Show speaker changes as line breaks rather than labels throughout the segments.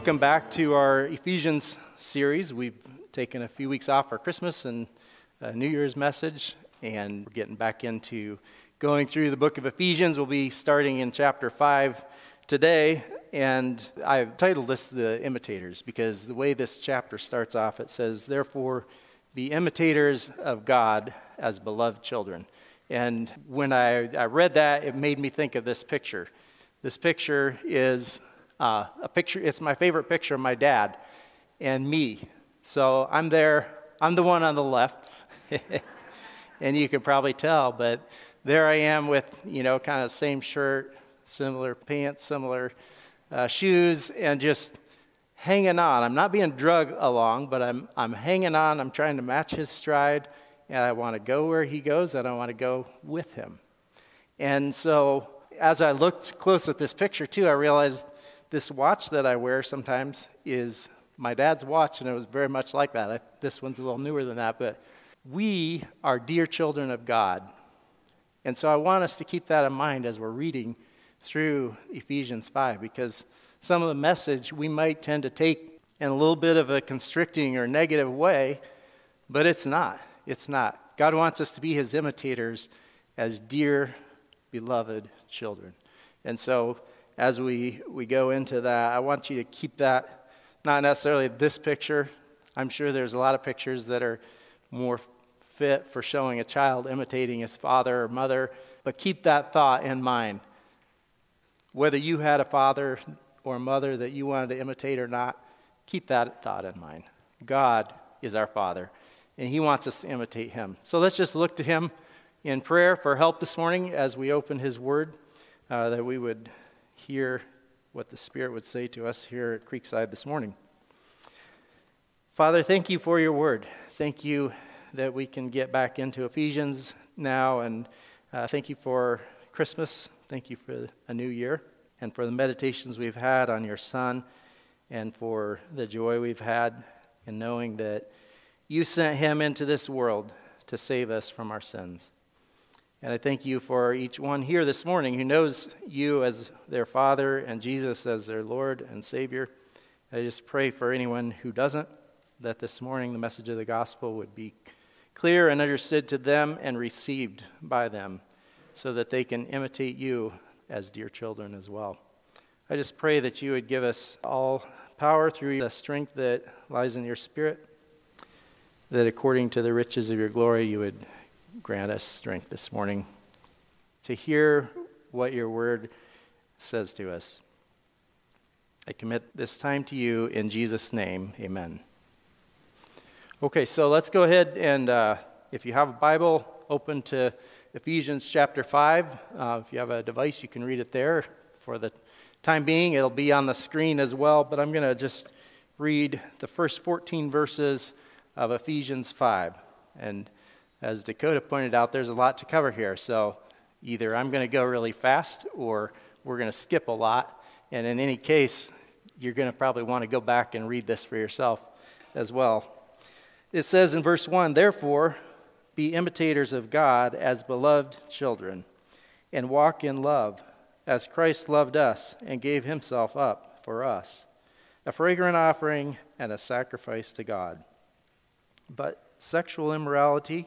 Welcome back to our Ephesians series. We've taken a few weeks off for Christmas and a New Year's message, and we're getting back into going through the book of Ephesians. We'll be starting in chapter 5 today, and I've titled this The Imitators because the way this chapter starts off, it says, Therefore, be imitators of God as beloved children. And when I, I read that, it made me think of this picture. This picture is uh, a picture, it's my favorite picture of my dad and me. So I'm there, I'm the one on the left. and you can probably tell, but there I am with, you know, kind of same shirt, similar pants, similar uh, shoes, and just hanging on. I'm not being drug along, but I'm, I'm hanging on. I'm trying to match his stride, and I want to go where he goes, and I want to go with him. And so as I looked close at this picture, too, I realized this watch that I wear sometimes is my dad's watch, and it was very much like that. I, this one's a little newer than that, but we are dear children of God. And so I want us to keep that in mind as we're reading through Ephesians 5, because some of the message we might tend to take in a little bit of a constricting or negative way, but it's not. It's not. God wants us to be his imitators as dear, beloved children. And so as we, we go into that, I want you to keep that, not necessarily this picture. I'm sure there's a lot of pictures that are more fit for showing a child imitating his father or mother, but keep that thought in mind. Whether you had a father or a mother that you wanted to imitate or not, keep that thought in mind. God is our Father, and He wants us to imitate Him. So let's just look to Him in prayer for help this morning as we open His Word, uh, that we would hear what the Spirit would say to us here at Creekside this morning. Father, thank you for your word. Thank you that we can get back into Ephesians now, and uh, thank you for Christmas. Thank you for a new year, and for the meditations we've had on your Son, and for the joy we've had in knowing that you sent him into this world to save us from our sins. And I thank you for each one here this morning who knows you as their Father and Jesus as their Lord and Savior. I just pray for anyone who doesn't, that this morning the message of the gospel would be clear and understood to them and received by them so that they can imitate you as dear children as well. I just pray that you would give us all power through the strength that lies in your Spirit, that according to the riches of your glory, you would grant us strength this morning to hear what your word says to us. I commit this time to you in Jesus' name. Amen. Okay, so let's go ahead and uh, if you have a Bible, open to Ephesians chapter 5. Uh, if you have a device, you can read it there. For the time being, it'll be on the screen as well, but I'm going to just read the first 14 verses of Ephesians 5. And as Dakota pointed out, there's a lot to cover here. So either I'm going to go really fast or we're going to skip a lot. And in any case, you're going to probably want to go back and read this for yourself as well. It says in verse 1 Therefore, be imitators of God as beloved children, and walk in love, as Christ loved us and gave himself up for us, a fragrant offering and a sacrifice to God. But sexual immorality,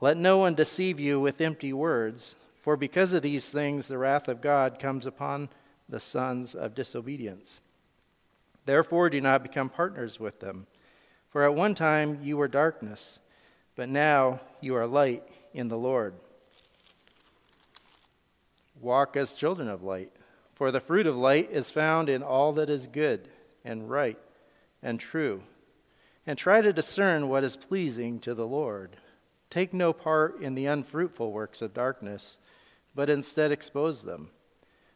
Let no one deceive you with empty words, for because of these things the wrath of God comes upon the sons of disobedience. Therefore, do not become partners with them. For at one time you were darkness, but now you are light in the Lord. Walk as children of light, for the fruit of light is found in all that is good and right and true. And try to discern what is pleasing to the Lord. Take no part in the unfruitful works of darkness, but instead expose them.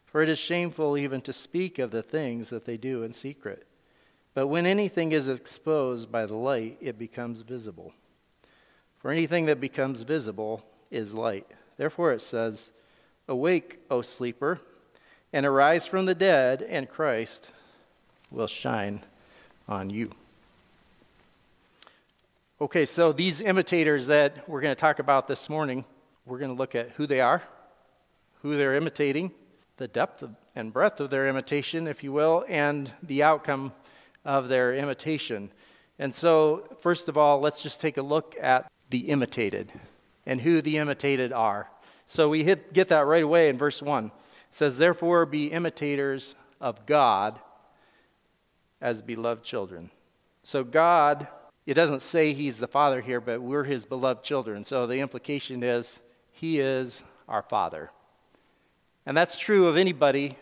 For it is shameful even to speak of the things that they do in secret. But when anything is exposed by the light, it becomes visible. For anything that becomes visible is light. Therefore, it says, Awake, O sleeper, and arise from the dead, and Christ will shine on you. Okay, so these imitators that we're going to talk about this morning, we're going to look at who they are, who they're imitating, the depth and breadth of their imitation, if you will, and the outcome of their imitation. And so, first of all, let's just take a look at the imitated and who the imitated are. So we hit, get that right away in verse 1. It says, Therefore, be imitators of God as beloved children. So, God, it doesn't say He's the Father here, but we're His beloved children. So the implication is He is our Father. And that's true of anybody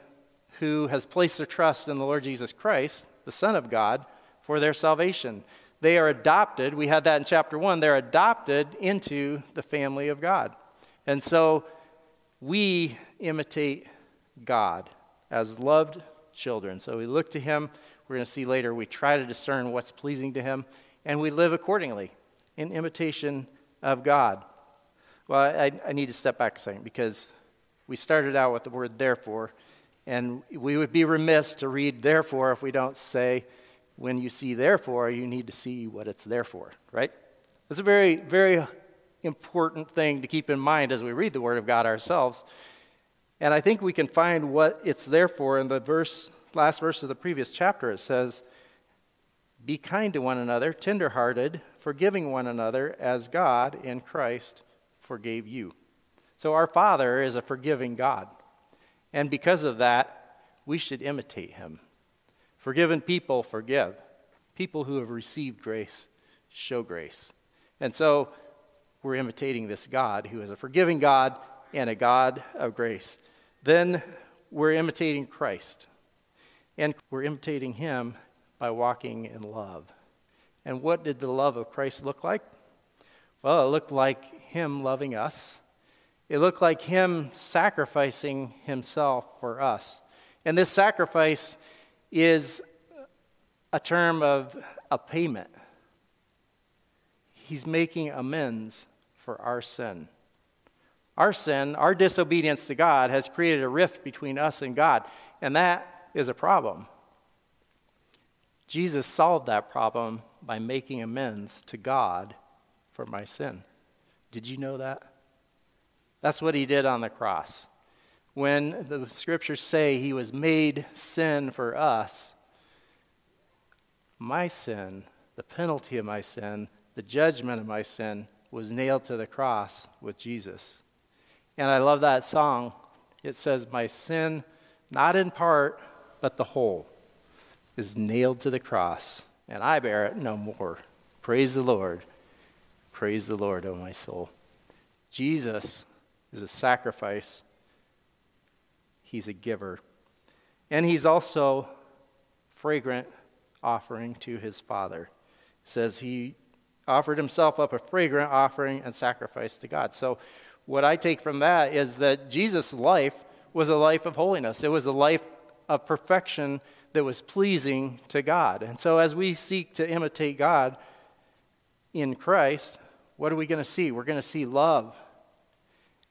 who has placed their trust in the Lord Jesus Christ, the Son of God, for their salvation. They are adopted. We had that in chapter 1. They're adopted into the family of God. And so we imitate God as loved children. So we look to Him. We're going to see later, we try to discern what's pleasing to Him, and we live accordingly in imitation of God. Well, I, I need to step back a second because we started out with the word therefore, and we would be remiss to read therefore if we don't say, when you see therefore, you need to see what it's there for, right? It's a very, very important thing to keep in mind as we read the Word of God ourselves. And I think we can find what it's there for in the verse, last verse of the previous chapter. It says, Be kind to one another, tenderhearted, forgiving one another, as God in Christ forgave you. So our Father is a forgiving God. And because of that, we should imitate him. Forgiven people forgive. People who have received grace show grace. And so we're imitating this God who is a forgiving God and a God of grace. Then we're imitating Christ. And we're imitating him by walking in love. And what did the love of Christ look like? Well, it looked like him loving us it looked like him sacrificing himself for us. And this sacrifice is a term of a payment. He's making amends for our sin. Our sin, our disobedience to God, has created a rift between us and God, and that is a problem. Jesus solved that problem by making amends to God for my sin. Did you know that? That's what he did on the cross. When the scriptures say he was made sin for us, my sin, the penalty of my sin, the judgment of my sin, was nailed to the cross with Jesus. And I love that song. It says, My sin, not in part, but the whole, is nailed to the cross, and I bear it no more. Praise the Lord. Praise the Lord, O oh my soul. Jesus is a sacrifice, he's a giver. And he's also fragrant offering to his Father. It says he offered himself up a fragrant offering and sacrifice to God. So, what I take from that is that Jesus' life was a life of holiness, it was a life of perfection that was pleasing to God. And so, as we seek to imitate God in Christ, what are we going to see? We're going to see love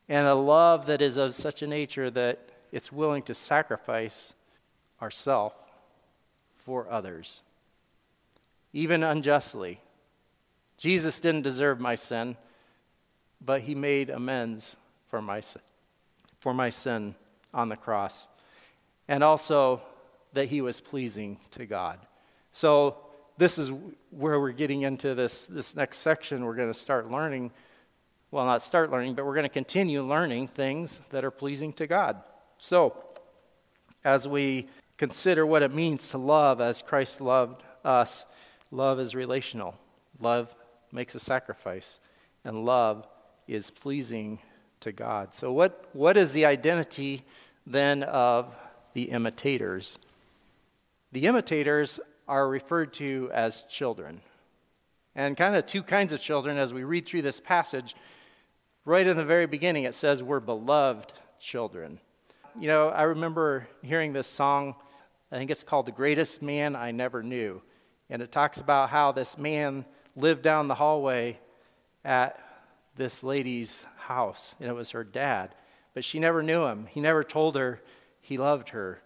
and a love that is of such a nature that it's willing to sacrifice ourself for others, even unjustly. Jesus didn't deserve my sin, but he made amends for my sin, for my sin on the cross. And also that he was pleasing to God. So this is where we're getting into this, this next section. We're going to start learning well, not start learning, but we're going to continue learning things that are pleasing to God. So, as we consider what it means to love as Christ loved us, love is relational. Love makes a sacrifice, and love is pleasing to God. So, what, what is the identity then of the imitators? The imitators are referred to as children. And kind of two kinds of children as we read through this passage. Right in the very beginning, it says we're beloved children. You know, I remember hearing this song, I think it's called The Greatest Man I Never Knew. And it talks about how this man lived down the hallway at this lady's house, and it was her dad. But she never knew him. He never told her he loved her.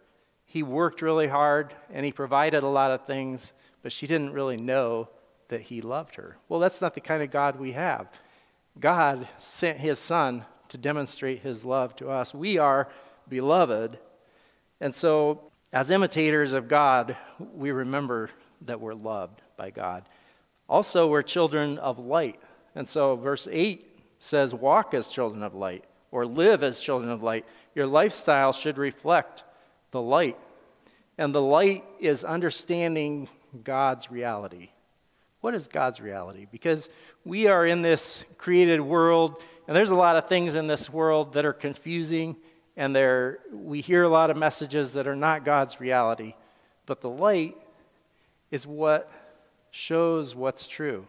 He worked really hard and he provided a lot of things, but she didn't really know that he loved her. Well, that's not the kind of God we have. God sent his son to demonstrate his love to us. We are beloved. And so, as imitators of God, we remember that we're loved by God. Also, we're children of light. And so, verse 8 says, Walk as children of light, or live as children of light. Your lifestyle should reflect the light. And the light is understanding God's reality. What is God's reality? Because we are in this created world, and there's a lot of things in this world that are confusing, and there, we hear a lot of messages that are not God's reality. But the light is what shows what's true.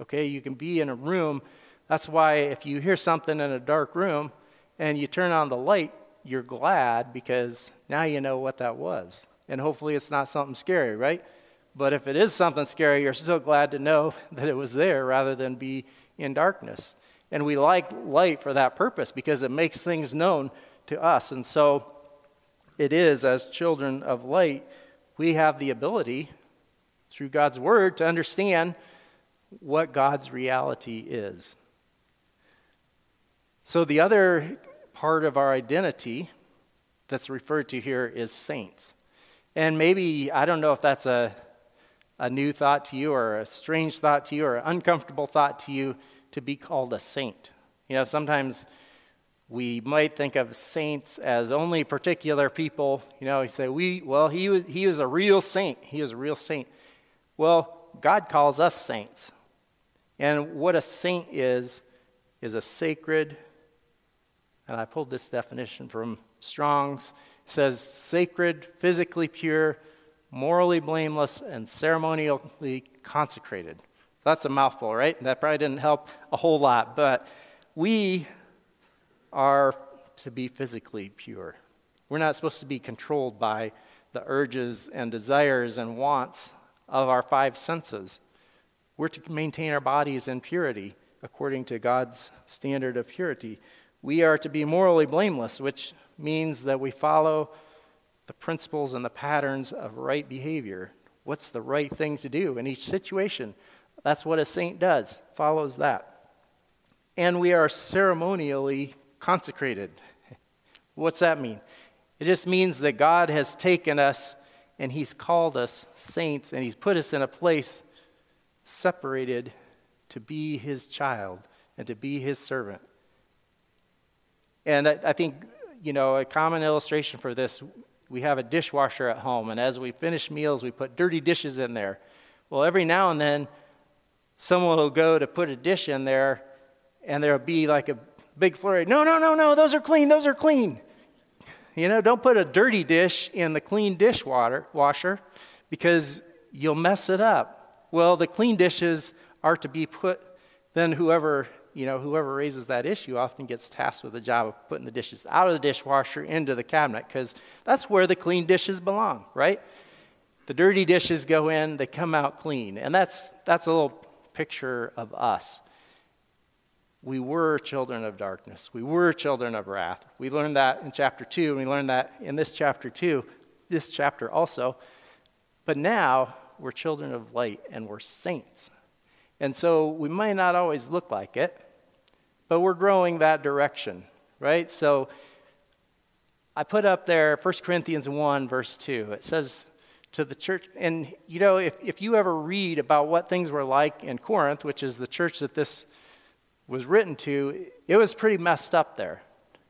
Okay, you can be in a room. That's why if you hear something in a dark room and you turn on the light, you're glad because now you know what that was. And hopefully it's not something scary, right? But if it is something scary, you're still glad to know that it was there rather than be in darkness. And we like light for that purpose because it makes things known to us. And so it is, as children of light, we have the ability through God's word to understand what God's reality is. So, the other part of our identity that's referred to here is saints. And maybe, I don't know if that's a, a new thought to you or a strange thought to you or an uncomfortable thought to you to be called a saint. You know, sometimes we might think of saints as only particular people. You know, you say, we, well, he was, he was a real saint. He was a real saint. Well, God calls us saints. And what a saint is, is a sacred, and I pulled this definition from Strong's. It says sacred, physically pure, morally blameless, and ceremonially consecrated. That's a mouthful, right? That probably didn't help a whole lot, but we are to be physically pure. We're not supposed to be controlled by the urges and desires and wants of our five senses. We're to maintain our bodies in purity according to God's standard of purity. We are to be morally blameless, which means that we follow the principles and the patterns of right behavior. What's the right thing to do in each situation? That's what a saint does, follows that. And we are ceremonially consecrated. What's that mean? It just means that God has taken us and He's called us saints and He's put us in a place separated to be his child and to be his servant. And I, I, think, you know, a common illustration for this we have a dishwasher at home, and as we finish meals, we put dirty dishes in there. Well, every now and then, someone will go to put a dish in there, and there'll be like a big flurry. No, no, no, no, those are clean, those are clean. You know, don't put a dirty dish in the clean dishwater washer because you'll mess it up. Well, the clean dishes are to be put, then whoever, you know, whoever raises that issue often gets tasked with the job of putting the dishes out of the dishwasher into the cabinet because that's where the clean dishes belong, right? The dirty dishes go in, they come out clean. And that's, that's a little picture of us. We were children of darkness. We were children of wrath. We learned that in chapter 2, and we learned that in this chapter 2, this chapter also. But now we're children of light and we're saints. And so we might not always look like it, but we're growing that direction, right? So I put up there 1 Corinthians 1, verse 2. It says to the church, and you know, if, if you ever read about what things were like in Corinth, which is the church that this was written to, it was pretty messed up there.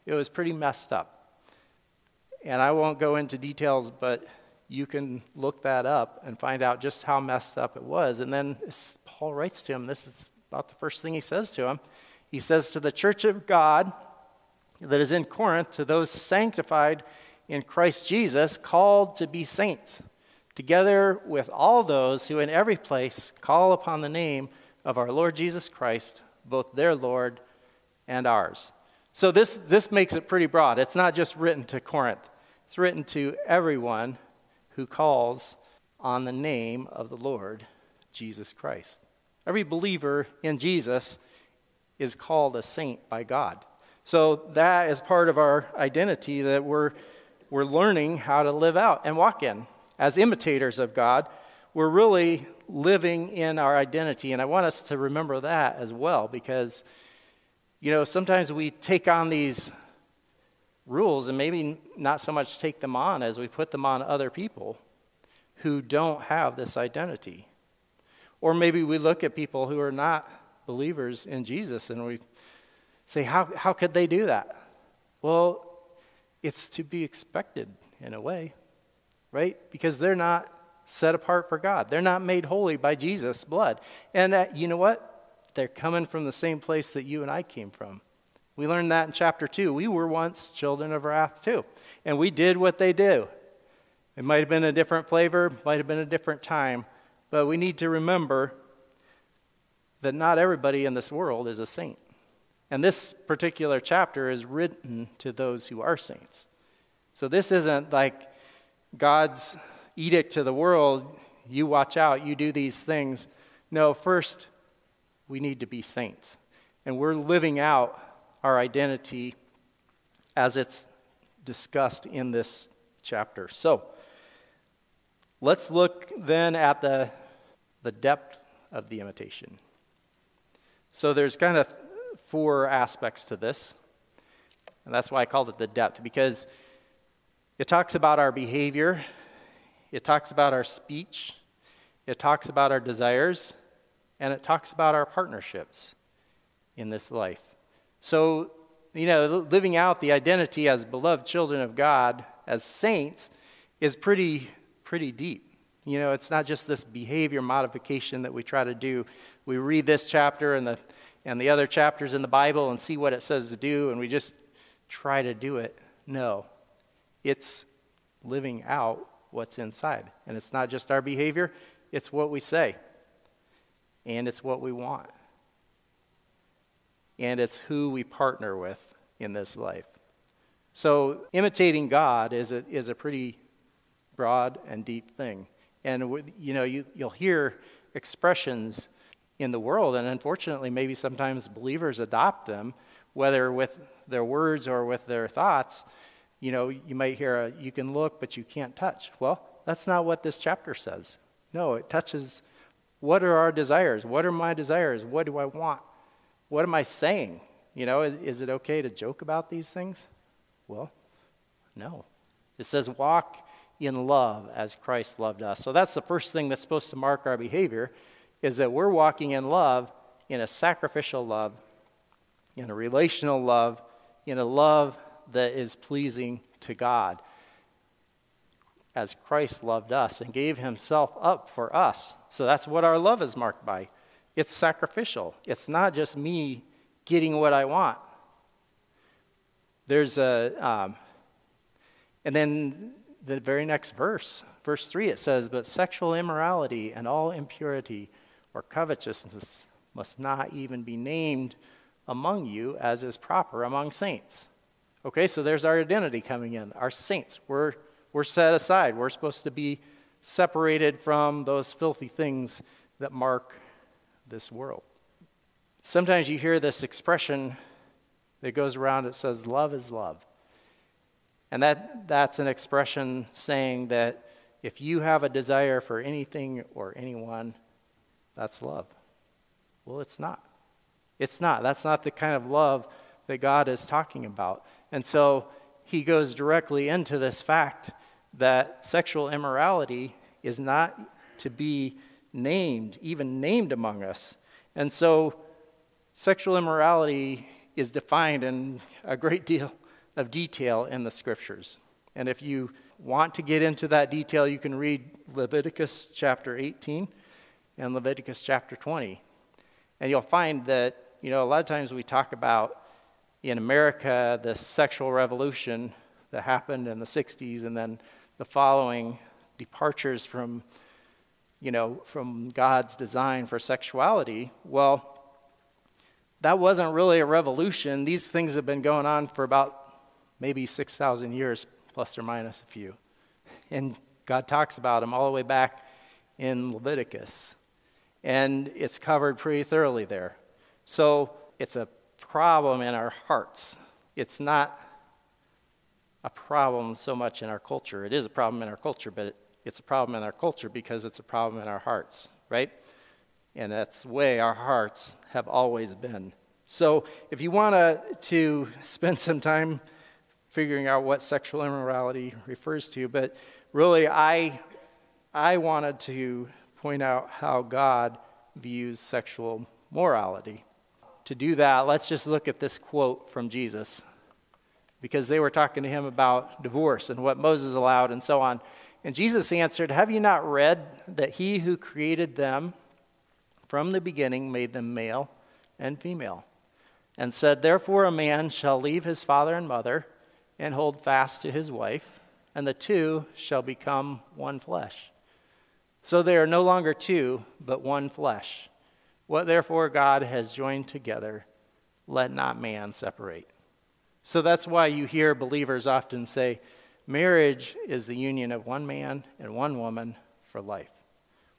It was pretty messed up. And I won't go into details, but you can look that up and find out just how messed up it was. And then Paul writes to him, this is about the first thing he says to him. He says, To the church of God that is in Corinth, to those sanctified in Christ Jesus, called to be saints, together with all those who in every place call upon the name of our Lord Jesus Christ, both their Lord and ours. So this, this makes it pretty broad. It's not just written to Corinth, it's written to everyone who calls on the name of the Lord Jesus Christ. Every believer in Jesus is called a saint by God. So that is part of our identity that we're, we're learning how to live out and walk in. As imitators of God, we're really living in our identity. And I want us to remember that as well because, you know, sometimes we take on these rules and maybe not so much take them on as we put them on other people who don't have this identity. Or maybe we look at people who are not believers in Jesus and we say, how, how could they do that? Well, it's to be expected in a way, right? Because they're not set apart for God. They're not made holy by Jesus' blood. And uh, you know what? They're coming from the same place that you and I came from. We learned that in chapter 2. We were once children of wrath too. And we did what they do. It might have been a different flavor, might have been a different time, but we need to remember that not everybody in this world is a saint. And this particular chapter is written to those who are saints. So this isn't like God's edict to the world you watch out, you do these things. No, first, we need to be saints. And we're living out our identity as it's discussed in this chapter. So, let's look then at the, the depth of the imitation. So, there's kind of four aspects to this. And that's why I called it the depth, because it talks about our behavior, it talks about our speech, it talks about our desires, and it talks about our partnerships in this life. So, you know, living out the identity as beloved children of God, as saints, is pretty, pretty deep. You know, it's not just this behavior modification that we try to do. We read this chapter and the, and the other chapters in the Bible and see what it says to do, and we just try to do it. No, it's living out what's inside. And it's not just our behavior, it's what we say, and it's what we want and it's who we partner with in this life. So, imitating God is a, is a pretty broad and deep thing. And, you know, you, you'll hear expressions in the world, and unfortunately, maybe sometimes believers adopt them, whether with their words or with their thoughts. You know, you might hear, a, you can look, but you can't touch. Well, that's not what this chapter says. No, it touches what are our desires? What are my desires? What do I want? What am I saying? You know, is it okay to joke about these things? Well, no. It says, walk in love as Christ loved us. So that's the first thing that's supposed to mark our behavior is that we're walking in love, in a sacrificial love, in a relational love, in a love that is pleasing to God. As Christ loved us and gave himself up for us. So that's what our love is marked by. It's sacrificial. It's not just me getting what I want. There's a, um, and then the very next verse, verse 3, it says, But sexual immorality and all impurity or covetousness must not even be named among you as is proper among saints. Okay, so there's our identity coming in. Our saints, we're, we're set aside. We're supposed to be separated from those filthy things that mark this world. Sometimes you hear this expression that goes around it says, Love is love. And that, that's an expression saying that if you have a desire for anything or anyone, that's love. Well, it's not. It's not. That's not the kind of love that God is talking about. And so he goes directly into this fact that sexual immorality is not to be named, even named among us. And so sexual immorality is defined in a great deal of detail in the scriptures. And if you want to get into that detail, you can read Leviticus chapter 18 and Leviticus chapter 20. And you'll find that, you know, a lot of times we talk about in America the sexual revolution that happened in the 60s and then the following departures from you know, from God's design for sexuality. Well, that wasn't really a revolution. These things have been going on for about maybe 6,000 years, plus or minus a few. And God talks about them all the way back in Leviticus. And it's covered pretty thoroughly there. So it's a problem in our hearts. It's not a problem so much in our culture. It is a problem in our culture, but it, it's a problem in our culture because it's a problem in our hearts, right? And that's the way our hearts have always been. So if you want to spend some time figuring out what sexual immorality refers to, but really I, I wanted to point out how God views sexual morality. To do that, let's just look at this quote from Jesus because they were talking to him about divorce and what Moses allowed and so on. And Jesus answered, Have you not read that he who created them from the beginning made them male and female? And said, Therefore a man shall leave his father and mother and hold fast to his wife, and the two shall become one flesh. So they are no longer two, but one flesh. What therefore God has joined together, let not man separate. So that's why you hear believers often say, marriage is the union of one man and one woman for life.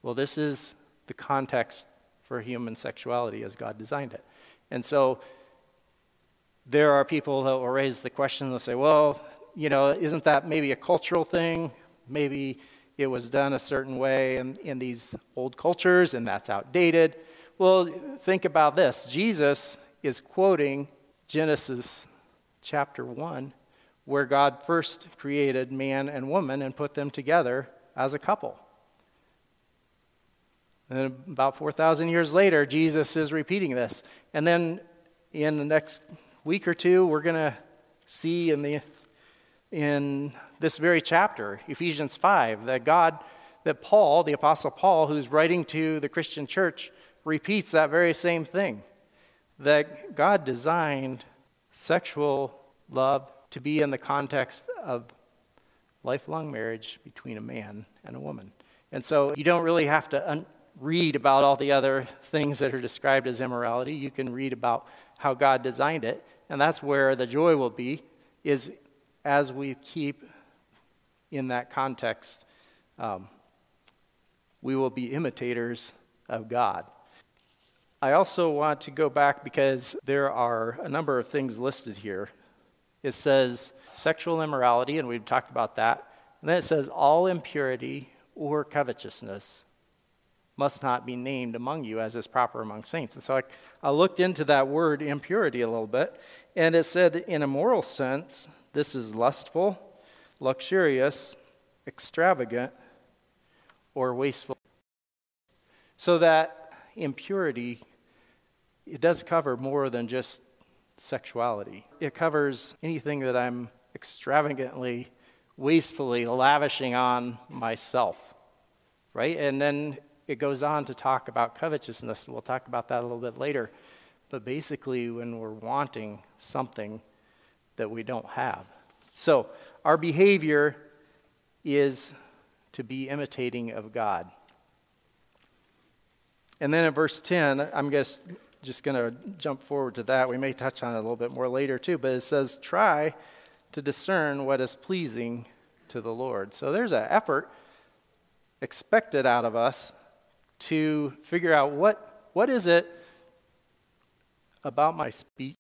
Well, this is the context for human sexuality as God designed it. And so there are people that will raise the question, they'll say, well, you know, isn't that maybe a cultural thing? Maybe it was done a certain way in, in these old cultures and that's outdated. Well, think about this Jesus is quoting Genesis chapter 1, where God first created man and woman and put them together as a couple. And about 4,000 years later, Jesus is repeating this. And then in the next week or two, we're going to see in, the, in this very chapter, Ephesians 5, that God, that Paul, the Apostle Paul, who's writing to the Christian church, repeats that very same thing that God designed sexual love to be in the context of lifelong marriage between a man and a woman. And so you don't really have to un- read about all the other things that are described as immorality. You can read about how God designed it, and that's where the joy will be is as we keep in that context um, we will be imitators of God. I also want to go back because there are a number of things listed here. It says sexual immorality, and we've talked about that. And then it says all impurity or covetousness must not be named among you as is proper among saints. And so I, I looked into that word impurity a little bit, and it said in a moral sense, this is lustful, luxurious, extravagant, or wasteful. So that impurity it does cover more than just sexuality. It covers anything that I'm extravagantly, wastefully lavishing on myself, right? And then it goes on to talk about covetousness. We'll talk about that a little bit later. But basically, when we're wanting something that we don't have. So, our behavior is to be imitating of God. And then in verse 10, I'm just just going to jump forward to that. We may touch on it a little bit more later too, but it says, try to discern what is pleasing to the Lord. So there's an effort expected out of us to figure out what, what is it about my speech,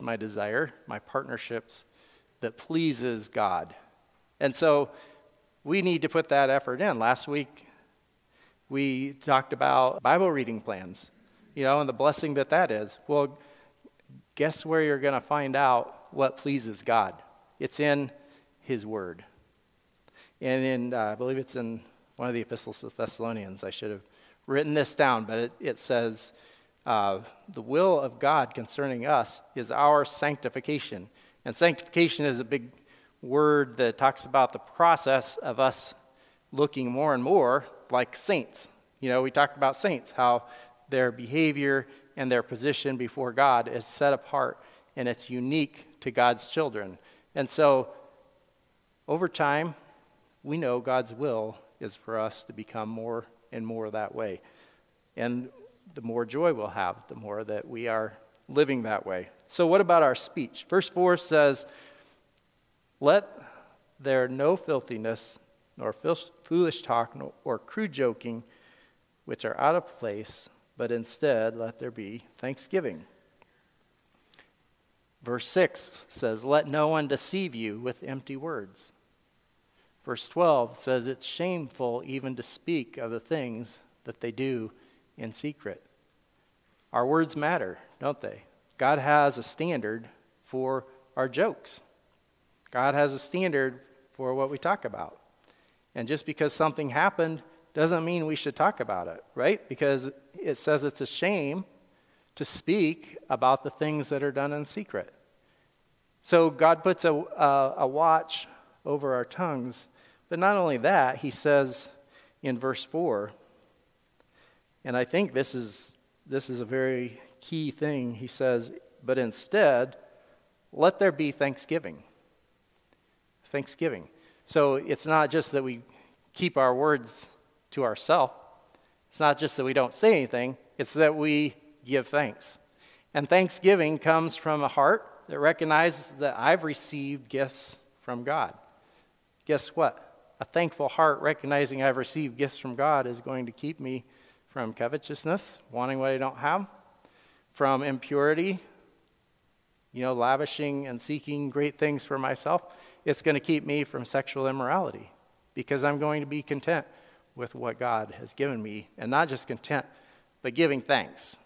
my desire, my partnerships that pleases God. And so we need to put that effort in. Last week, we talked about Bible reading plans you know, and the blessing that that is. Well, guess where you're going to find out what pleases God? It's in His Word. And in, uh, I believe it's in one of the epistles of Thessalonians. I should have written this down, but it, it says, uh, the will of God concerning us is our sanctification. And sanctification is a big word that talks about the process of us looking more and more like saints. You know, we talked about saints, how their behavior and their position before God is set apart and it's unique to God's children. And so, over time, we know God's will is for us to become more and more that way. And the more joy we'll have, the more that we are living that way. So, what about our speech? Verse 4 says, Let there no filthiness nor foolish talk, or crude joking, which are out of place, but instead let there be thanksgiving. Verse 6 says, Let no one deceive you with empty words. Verse 12 says, It's shameful even to speak of the things that they do in secret. Our words matter, don't they? God has a standard for our jokes. God has a standard for what we talk about. And just because something happened doesn't mean we should talk about it, right? Because it says it's a shame to speak about the things that are done in secret. So God puts a, a, a watch over our tongues. But not only that, he says in verse 4, and I think this is, this is a very key thing. He says, But instead, let there be thanksgiving. Thanksgiving. So it's not just that we keep our words to ourselves, it's not just that we don't say anything, it's that we give thanks. And thanksgiving comes from a heart that recognizes that I've received gifts from God. Guess what? A thankful heart recognizing I've received gifts from God is going to keep me from covetousness, wanting what I don't have, from impurity, you know, lavishing and seeking great things for myself. It's going to keep me from sexual immorality because I'm going to be content with what God has given me, and not just content, but giving thanks.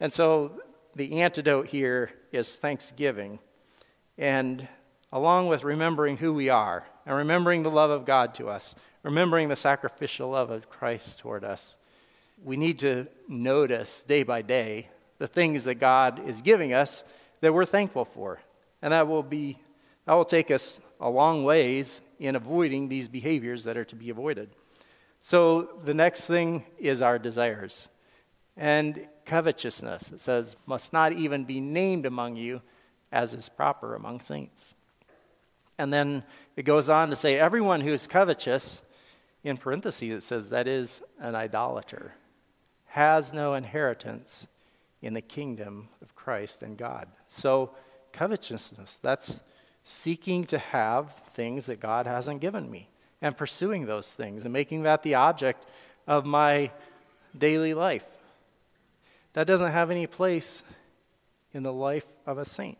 And so the antidote here is thanksgiving. And along with remembering who we are and remembering the love of God to us, remembering the sacrificial love of Christ toward us, we need to notice day by day the things that God is giving us that we're thankful for. And that will be that will take us a long ways in avoiding these behaviors that are to be avoided. So the next thing is our desires. And covetousness, it says, must not even be named among you as is proper among saints. And then it goes on to say, everyone who is covetous, in parentheses, it says, that is an idolater, has no inheritance in the kingdom of Christ and God. So, covetousness, that's seeking to have things that God hasn't given me and pursuing those things and making that the object of my daily life. That doesn't have any place in the life of a saint.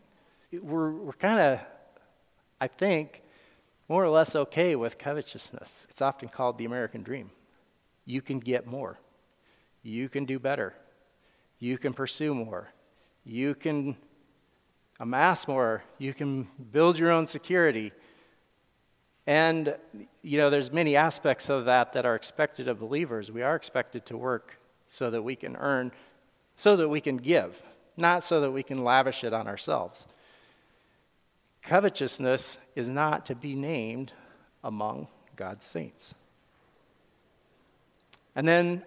We're, we're kind of, I think, more or less okay with covetousness. It's often called the American dream. You can get more, you can do better, you can pursue more, you can amass more, you can build your own security. And you know, there's many aspects of that that are expected of believers. We are expected to work so that we can earn so that we can give, not so that we can lavish it on ourselves. Covetousness is not to be named among God's saints. And then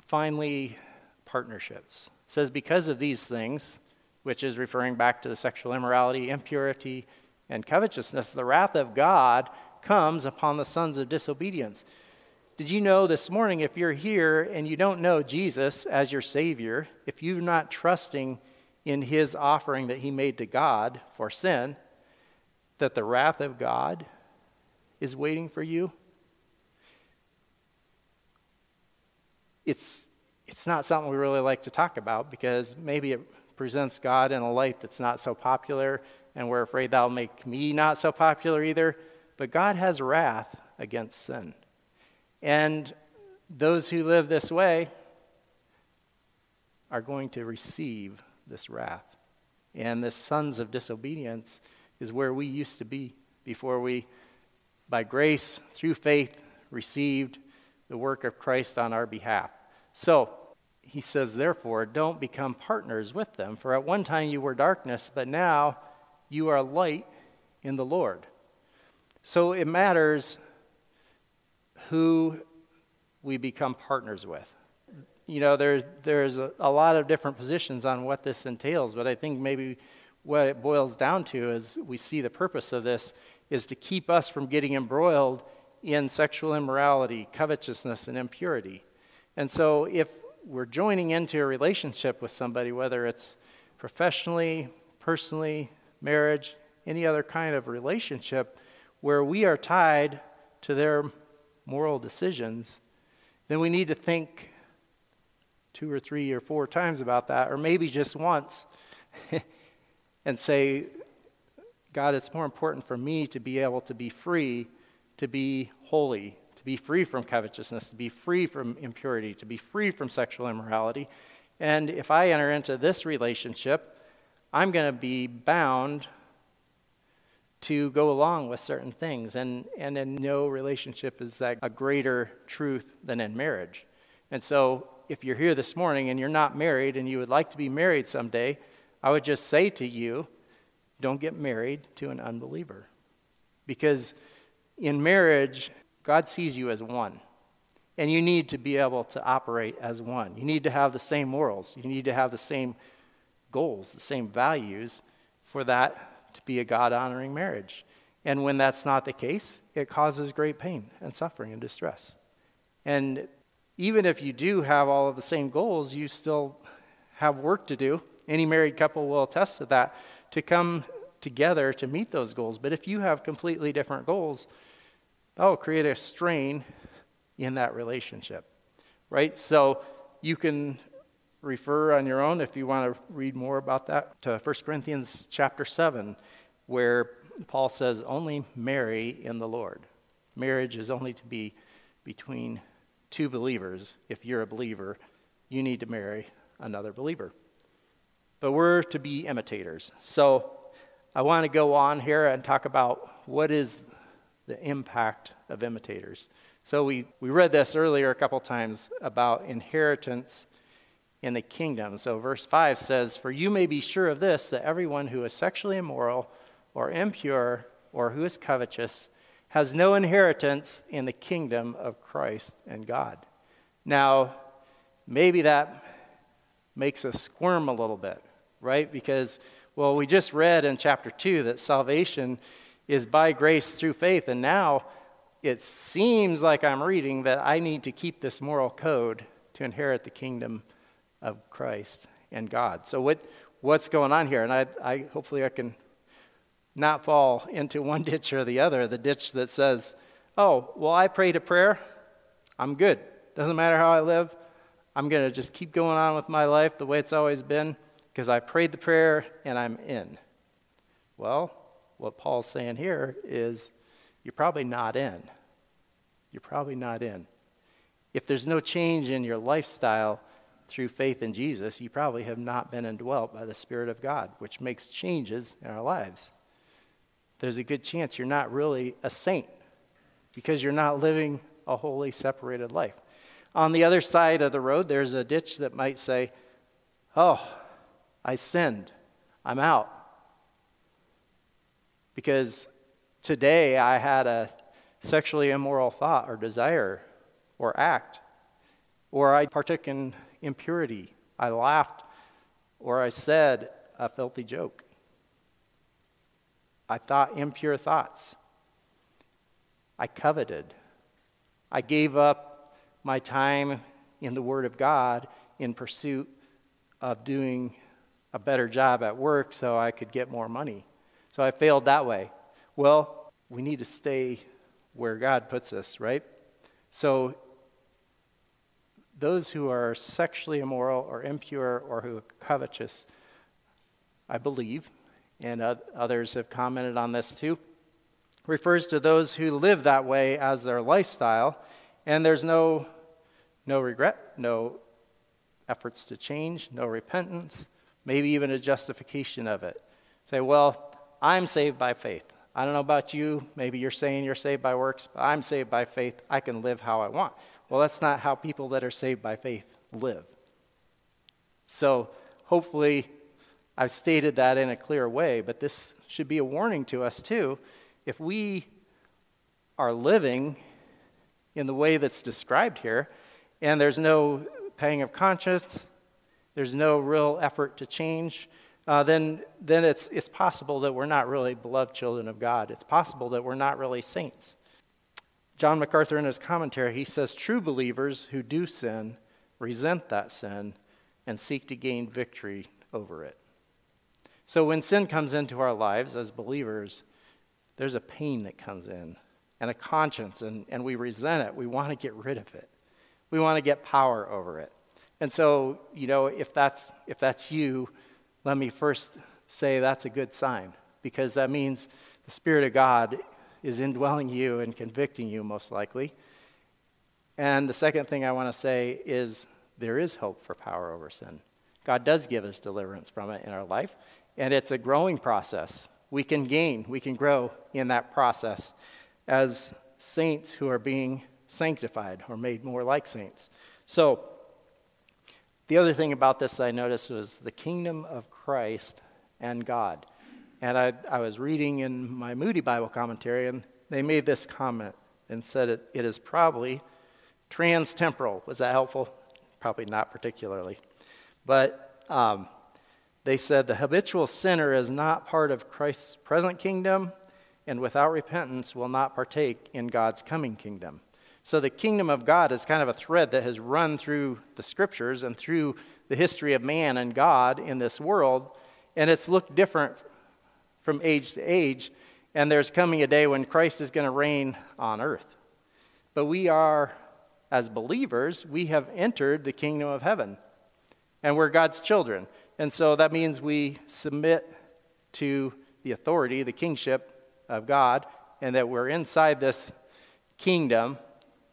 finally, partnerships. It says, because of these things, which is referring back to the sexual immorality, impurity, and covetousness, the wrath of God comes upon the sons of disobedience. Did you know this morning, if you're here and you don't know Jesus as your Savior, if you're not trusting in His offering that He made to God for sin, that the wrath of God is waiting for you? It's, it's not something we really like to talk about because maybe it presents God in a light that's not so popular, and we're afraid that'll make me not so popular either. But God has wrath against sin. And those who live this way are going to receive this wrath. And the sons of disobedience is where we used to be before we, by grace, through faith, received the work of Christ on our behalf. So, he says, therefore, don't become partners with them, for at one time you were darkness, but now you are light in the Lord. So it matters who we become partners with. You know, there, there's a, a lot of different positions on what this entails, but I think maybe what it boils down to is we see the purpose of this is to keep us from getting embroiled in sexual immorality, covetousness, and impurity. And so if we're joining into a relationship with somebody, whether it's professionally, personally, marriage, any other kind of relationship, where we are tied to their moral decisions, then we need to think two or three or four times about that, or maybe just once, and say, God, it's more important for me to be able to be free, to be holy, to be free from covetousness, to be free from impurity, to be free from sexual immorality. And if I enter into this relationship, I'm going to be bound to go along with certain things. And, and in no relationship is that a greater truth than in marriage. And so if you're here this morning and you're not married and you would like to be married someday, I would just say to you, don't get married to an unbeliever. Because in marriage, God sees you as one. And you need to be able to operate as one. You need to have the same morals. You need to have the same goals, the same values for that to be a God honoring marriage. And when that's not the case, it causes great pain and suffering and distress. And even if you do have all of the same goals, you still have work to do. Any married couple will attest to that to come together to meet those goals. But if you have completely different goals, that will create a strain in that relationship, right? So you can refer on your own if you want to read more about that to 1 Corinthians chapter 7, where Paul says, Only marry in the Lord. Marriage is only to be between two believers. If you're a believer, you need to marry another believer. But we're to be imitators. So I want to go on here and talk about what is the impact of imitators. So we, we read this earlier a couple times about inheritance in the kingdom. So verse 5 says, For you may be sure of this, that everyone who is sexually immoral or impure or who is covetous has no inheritance in the kingdom of Christ and God. Now, maybe that makes us squirm a little bit, right? Because, well, we just read in chapter 2 that salvation is by grace through faith, and now it seems like I'm reading that I need to keep this moral code to inherit the kingdom of Christ and God. So what what's going on here? And I, I hopefully I can not fall into one ditch or the other. The ditch that says, "Oh, well, I prayed a prayer. I'm good. Doesn't matter how I live. I'm going to just keep going on with my life the way it's always been because I prayed the prayer and I'm in." Well, what Paul's saying here is you're probably not in. You're probably not in. If there's no change in your lifestyle through faith in Jesus, you probably have not been indwelt by the Spirit of God, which makes changes in our lives. There's a good chance you're not really a saint because you're not living a holy, separated life. On the other side of the road, there's a ditch that might say, Oh, I sinned. I'm out. Because today I had a sexually immoral thought or desire or act, or I partook in impurity, I laughed, or I said a filthy joke. I thought impure thoughts. I coveted. I gave up my time in the Word of God in pursuit of doing a better job at work so I could get more money. So I failed that way. Well, we need to stay where God puts us, right? So, those who are sexually immoral or impure or who are covetous, I believe, and others have commented on this too, refers to those who live that way as their lifestyle, and there's no, no regret, no efforts to change, no repentance, maybe even a justification of it. Say, well, I'm saved by faith. I don't know about you. Maybe you're saying you're saved by works, but I'm saved by faith. I can live how I want. Well, that's not how people that are saved by faith live. So hopefully I've stated that in a clear way, but this should be a warning to us too. If we are living in the way that's described here, and there's no pang of conscience, there's no real effort to change, uh, then, then it's, it's possible that we're not really beloved children of God. It's possible that we're not really saints. John MacArthur, in his commentary, he says true believers who do sin resent that sin and seek to gain victory over it. So when sin comes into our lives as believers, there's a pain that comes in. and a conscience, and, and we resent it. We want to get rid of it. We want to get power over it. And so, you know, if that's, if that's you, let me first say that's a good sign because that means the Spirit of God is indwelling you and convicting you, most likely. And the second thing I want to say is there is hope for power over sin. God does give us deliverance from it in our life, and it's a growing process. We can gain, we can grow in that process as saints who are being sanctified or made more like saints. So, the other thing about this I noticed was the kingdom of Christ and God. And I, I was reading in my Moody Bible commentary, and they made this comment and said it, it is probably trans-temporal. Was that helpful? Probably not particularly. But um, they said the habitual sinner is not part of Christ's present kingdom, and without repentance will not partake in God's coming kingdom. So the kingdom of God is kind of a thread that has run through the scriptures and through the history of man and God in this world, and it's looked different from age to age. And there's coming a day when Christ is going to reign on earth. But we are, as believers, we have entered the kingdom of heaven, and we're God's children. And so that means we submit to the authority, the kingship of God, and that we're inside this kingdom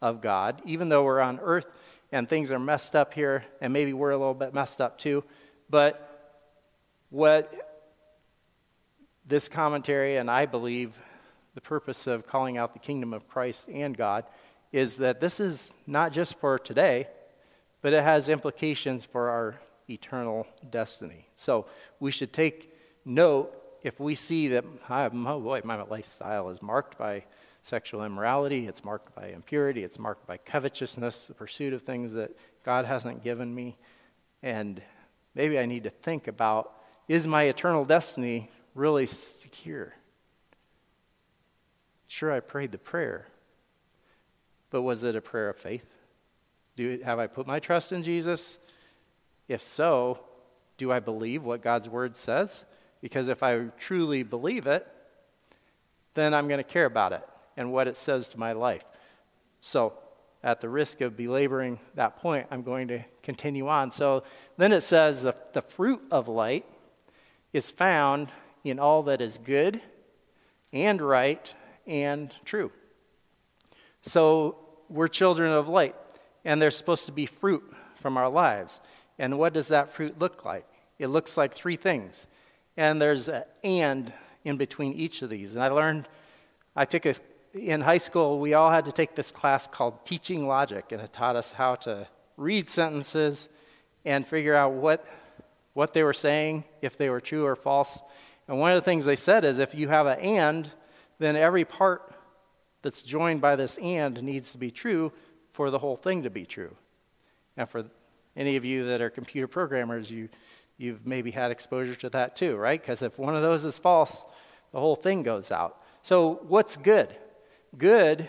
of God, even though we're on earth and things are messed up here, and maybe we're a little bit messed up too. But what this commentary, and I believe the purpose of calling out the kingdom of Christ and God, is that this is not just for today, but it has implications for our eternal destiny. So we should take note if we see that, oh boy, my lifestyle is marked by sexual immorality, it's marked by impurity, it's marked by covetousness, the pursuit of things that God hasn't given me. And maybe I need to think about is my eternal destiny really secure? Sure, I prayed the prayer, but was it a prayer of faith? Do, have I put my trust in Jesus? If so, do I believe what God's word says? Because if I truly believe it, then I'm going to care about it and what it says to my life. So, at the risk of belaboring that point, I'm going to continue on. So, then it says the, the fruit of light is found in all that is good and right and true. So, we're children of light, and there's supposed to be fruit from our lives. And what does that fruit look like? It looks like three things. And there's an and in between each of these. And I learned, I took a in high school, we all had to take this class called Teaching Logic, and it taught us how to read sentences and figure out what, what they were saying, if they were true or false. And one of the things they said is if you have an and, then every part that's joined by this and needs to be true for the whole thing to be true. And for any of you that are computer programmers, you, you've maybe had exposure to that too, right? Because if one of those is false, the whole thing goes out. So, what's good? Good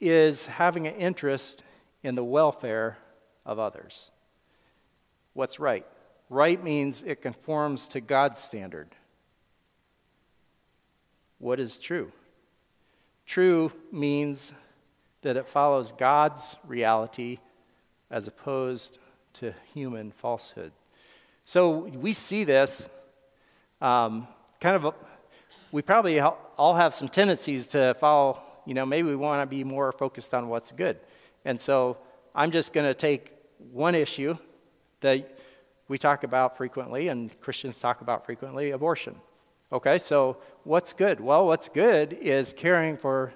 is having an interest in the welfare of others. What's right? Right means it conforms to God's standard. What is true? True means that it follows God's reality as opposed to human falsehood. So we see this um, kind of we probably all have some tendencies to follow, you know, maybe we want to be more focused on what's good. And so I'm just going to take one issue that we talk about frequently and Christians talk about frequently abortion. Okay, so what's good? Well, what's good is caring for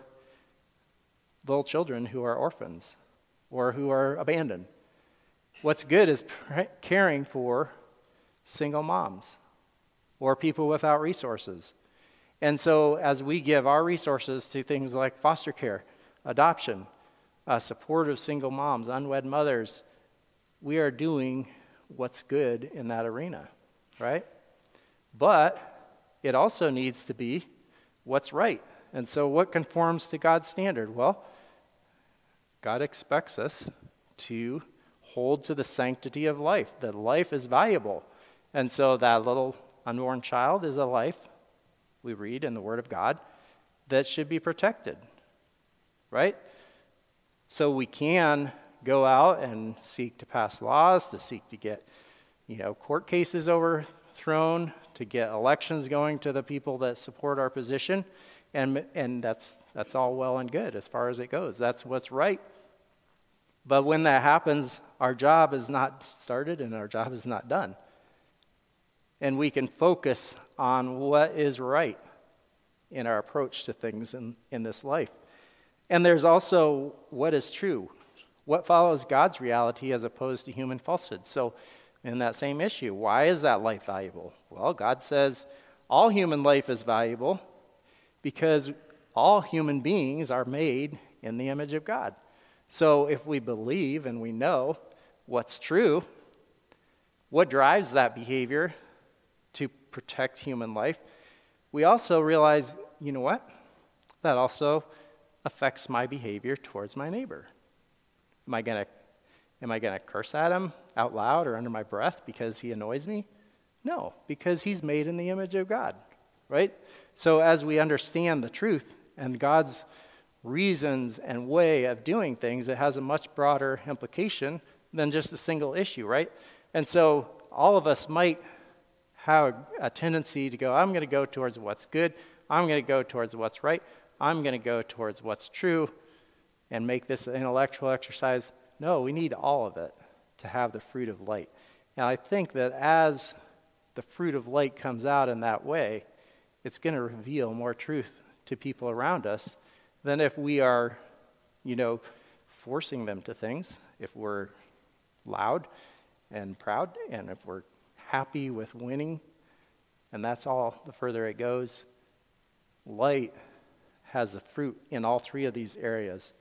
little children who are orphans or who are abandoned. What's good is caring for single moms or people without resources and so, as we give our resources to things like foster care, adoption, uh, support of single moms, unwed mothers, we are doing what's good in that arena, right? But it also needs to be what's right. And so, what conforms to God's standard? Well, God expects us to hold to the sanctity of life, that life is valuable. And so, that little unborn child is a life we read in the Word of God. that should be protected, right? So we can go out and seek to pass laws, to seek to get, you know, court cases overthrown, to get elections going to the people that support our position, and, and that's, that's all well and good as far as it goes. That's what's right. But when that happens, our job is not started and our job is not done. And we can focus on what is right in our approach to things in, in this life. And there's also what is true, what follows God's reality as opposed to human falsehood. So, in that same issue, why is that life valuable? Well, God says all human life is valuable because all human beings are made in the image of God. So, if we believe and we know what's true, what drives that behavior protect human life? We also realize, you know what? That also affects my behavior towards my neighbor. Am I going to am I going to curse at him out loud or under my breath because he annoys me? No, because he's made in the image of God, right? So as we understand the truth and God's reasons and way of doing things, it has a much broader implication than just a single issue, right? And so all of us might have a tendency to go, I'm going to go towards what's good, I'm going to go towards what's right, I'm going to go towards what's true and make this an intellectual exercise. No, we need all of it to have the fruit of light. And I think that as the fruit of light comes out in that way, it's going to reveal more truth to people around us than if we are, you know, forcing them to things, if we're loud and proud, and if we're happy with winning, and that's all the further it goes. Light has the fruit in all three of these areas.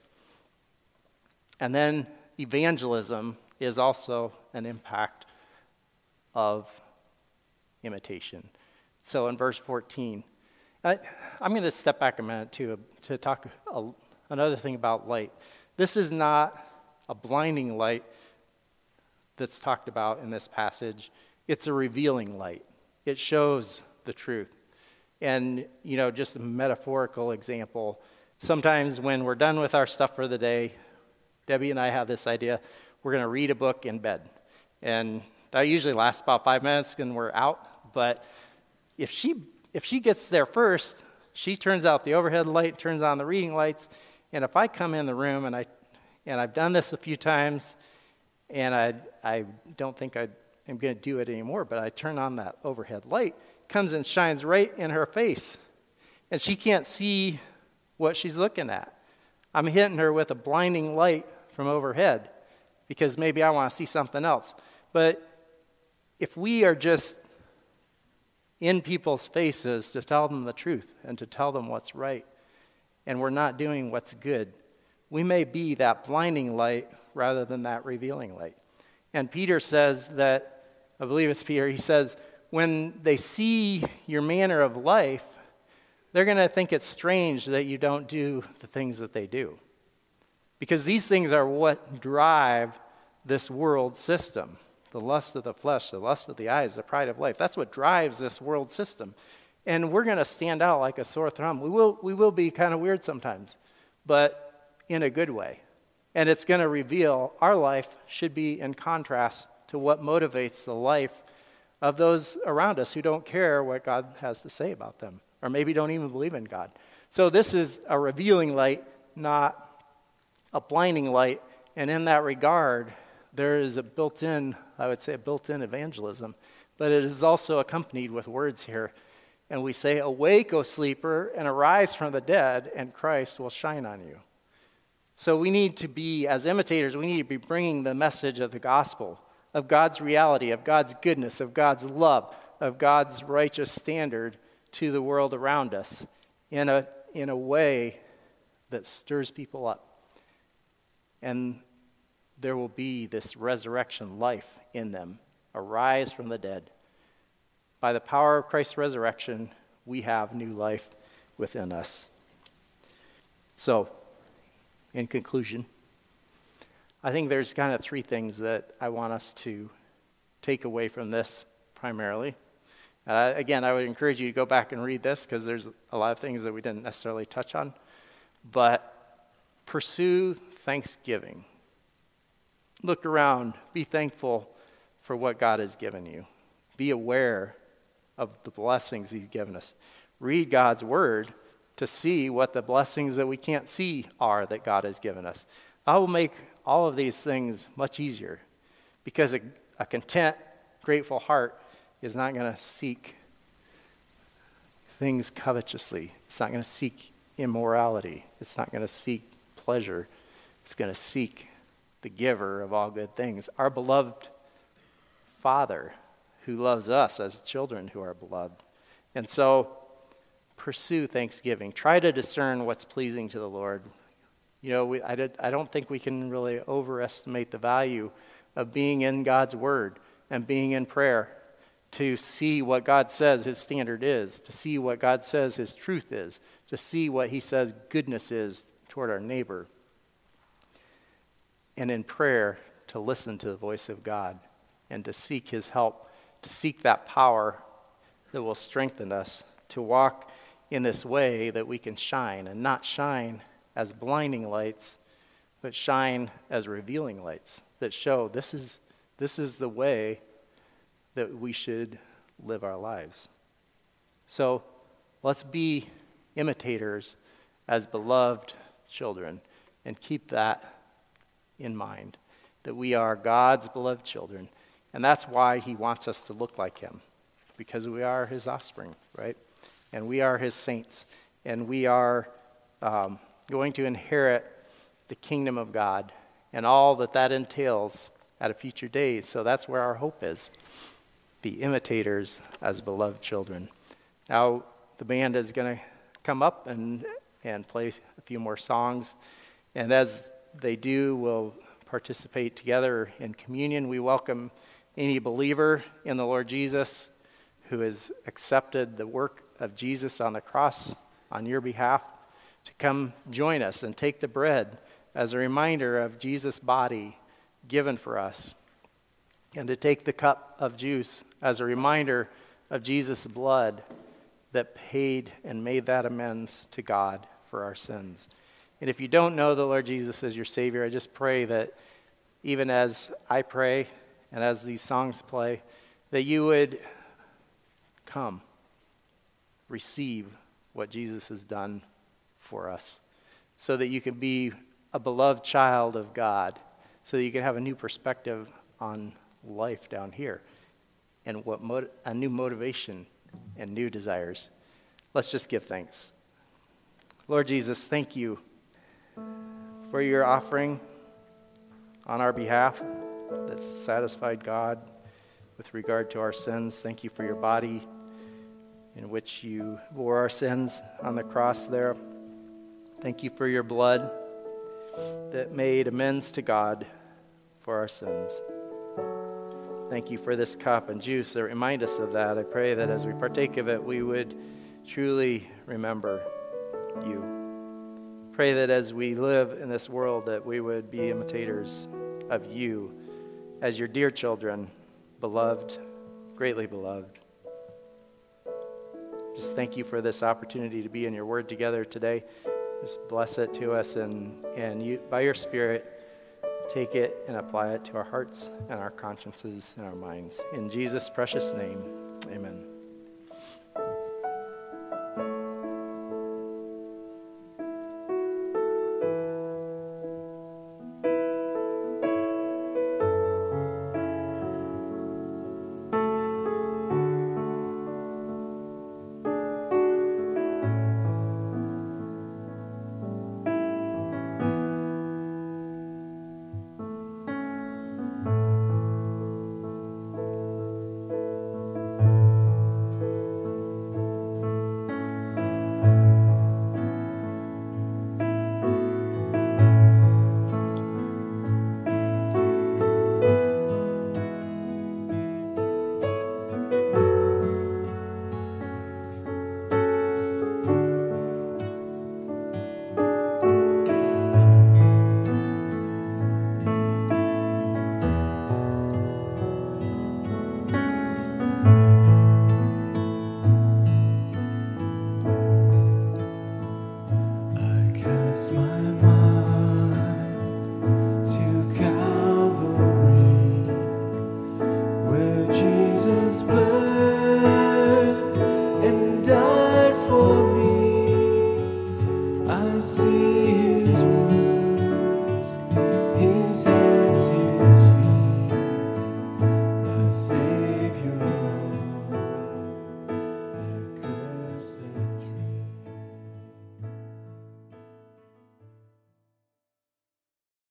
And then evangelism is also an impact of imitation. So in verse 14, I, am going to step back a minute to, to talk a, another thing about light. This is not a blinding light that's talked about in this passage, it's a revealing light. It shows the truth. And, you know, just a metaphorical example sometimes when we're done with our stuff for the day, Debbie and I have this idea we're going to read a book in bed. And that usually lasts about five minutes and we're out. But if she, if she gets there first, she turns out the overhead light, turns on the reading lights. And if I come in the room and, I, and I've done this a few times and I, I don't think I am going to do it anymore, but I turn on that overhead light, comes and shines right in her face. And she can't see what she's looking at. I'm hitting her with a blinding light from overhead because maybe I want to see something else. But if we are just in people's faces to tell them the truth and to tell them what's right, and we're not doing what's good, we may be that blinding light rather than that revealing light. And Peter says that, I believe it's Peter, he says, when they see your manner of life, they're going to think it's strange that you don't do the things that they do. Because these things are what drive this world system the lust of the flesh, the lust of the eyes, the pride of life. That's what drives this world system. And we're going to stand out like a sore thumb. We will, we will be kind of weird sometimes, but in a good way. And it's going to reveal our life should be in contrast to what motivates the life of those around us who don't care what God has to say about them, or maybe don't even believe in God. So, this is a revealing light, not a blinding light. And in that regard, there is a built in, I would say, a built in evangelism, but it is also accompanied with words here. And we say, Awake, O sleeper, and arise from the dead, and Christ will shine on you. So we need to be, as imitators, we need to be bringing the message of the gospel, of God's reality, of God's goodness, of God's love, of God's righteous standard to the world around us in a, in a way that stirs people up and there will be this resurrection life in them, arise from the dead. By the power of Christ's resurrection, we have new life within us. So, in conclusion, I think there's kind of three things that I want us to take away from this primarily. Uh, again, I would encourage you to go back and read this because there's a lot of things that we didn't necessarily touch on. But pursue thanksgiving. Look around, be thankful for what God has given you. Be aware of the blessings He's given us. Read God's Word to see what the blessings that we can't see are that God has given us. I will make all of these things much easier because a, a content, grateful heart is not going to seek things covetously. It's not going to seek immorality. It's not going to seek pleasure. It's going to seek the giver of all good things, our beloved Father who loves us as children who are beloved. And so, pursue thanksgiving. Try to discern what's pleasing to the Lord. You know, we, I, did, I don't think we can really overestimate the value of being in God's Word and being in prayer to see what God says His standard is, to see what God says His truth is, to see what He says goodness is toward our neighbor. And in prayer, to listen to the voice of God and to seek His help, to seek that power that will strengthen us to walk in this way that we can shine and not shine as blinding lights, but shine as revealing lights that show this is, this is the way that we should live our lives. So let's be imitators as beloved children and keep that in mind that we are God's beloved children. And that's why he wants us to look like him, because we are his offspring, right? And we are his saints. And we are um, going to inherit the kingdom of God and all that that entails at a future day. So that's where our hope is be imitators as beloved children. Now, the band is going to come up and, and play a few more songs. And as they do, we'll participate together in communion. We welcome any believer in the Lord Jesus who has accepted the work of Jesus on the cross on your behalf to come join us and take the bread as a reminder of Jesus' body given for us and to take the cup of juice as a reminder of Jesus' blood that paid and made that amends to God for our sins. And if you don't know the Lord Jesus as your Savior, I just pray that even as I pray and as these songs play, that you would come, receive what Jesus has done for us, so that you can be a beloved child of God, so that you can have a new perspective on life down here and what a new motivation and new desires. Let's just give thanks. Lord Jesus, thank you for your offering on our behalf that satisfied God with regard to our sins. Thank you for your body in which you bore our sins on the cross there. Thank you for your blood that made amends to God for our sins. Thank you for this cup and juice that remind us of that. I pray that as we partake of it, we would truly remember you. Pray that as we live in this world, that we would be imitators of you as your dear children, beloved, greatly beloved. Just thank you for this opportunity to be in your word together today. Just bless it to us and, and you, by your Spirit, take it and apply it to our hearts and our consciences and our minds. In Jesus' precious name, amen.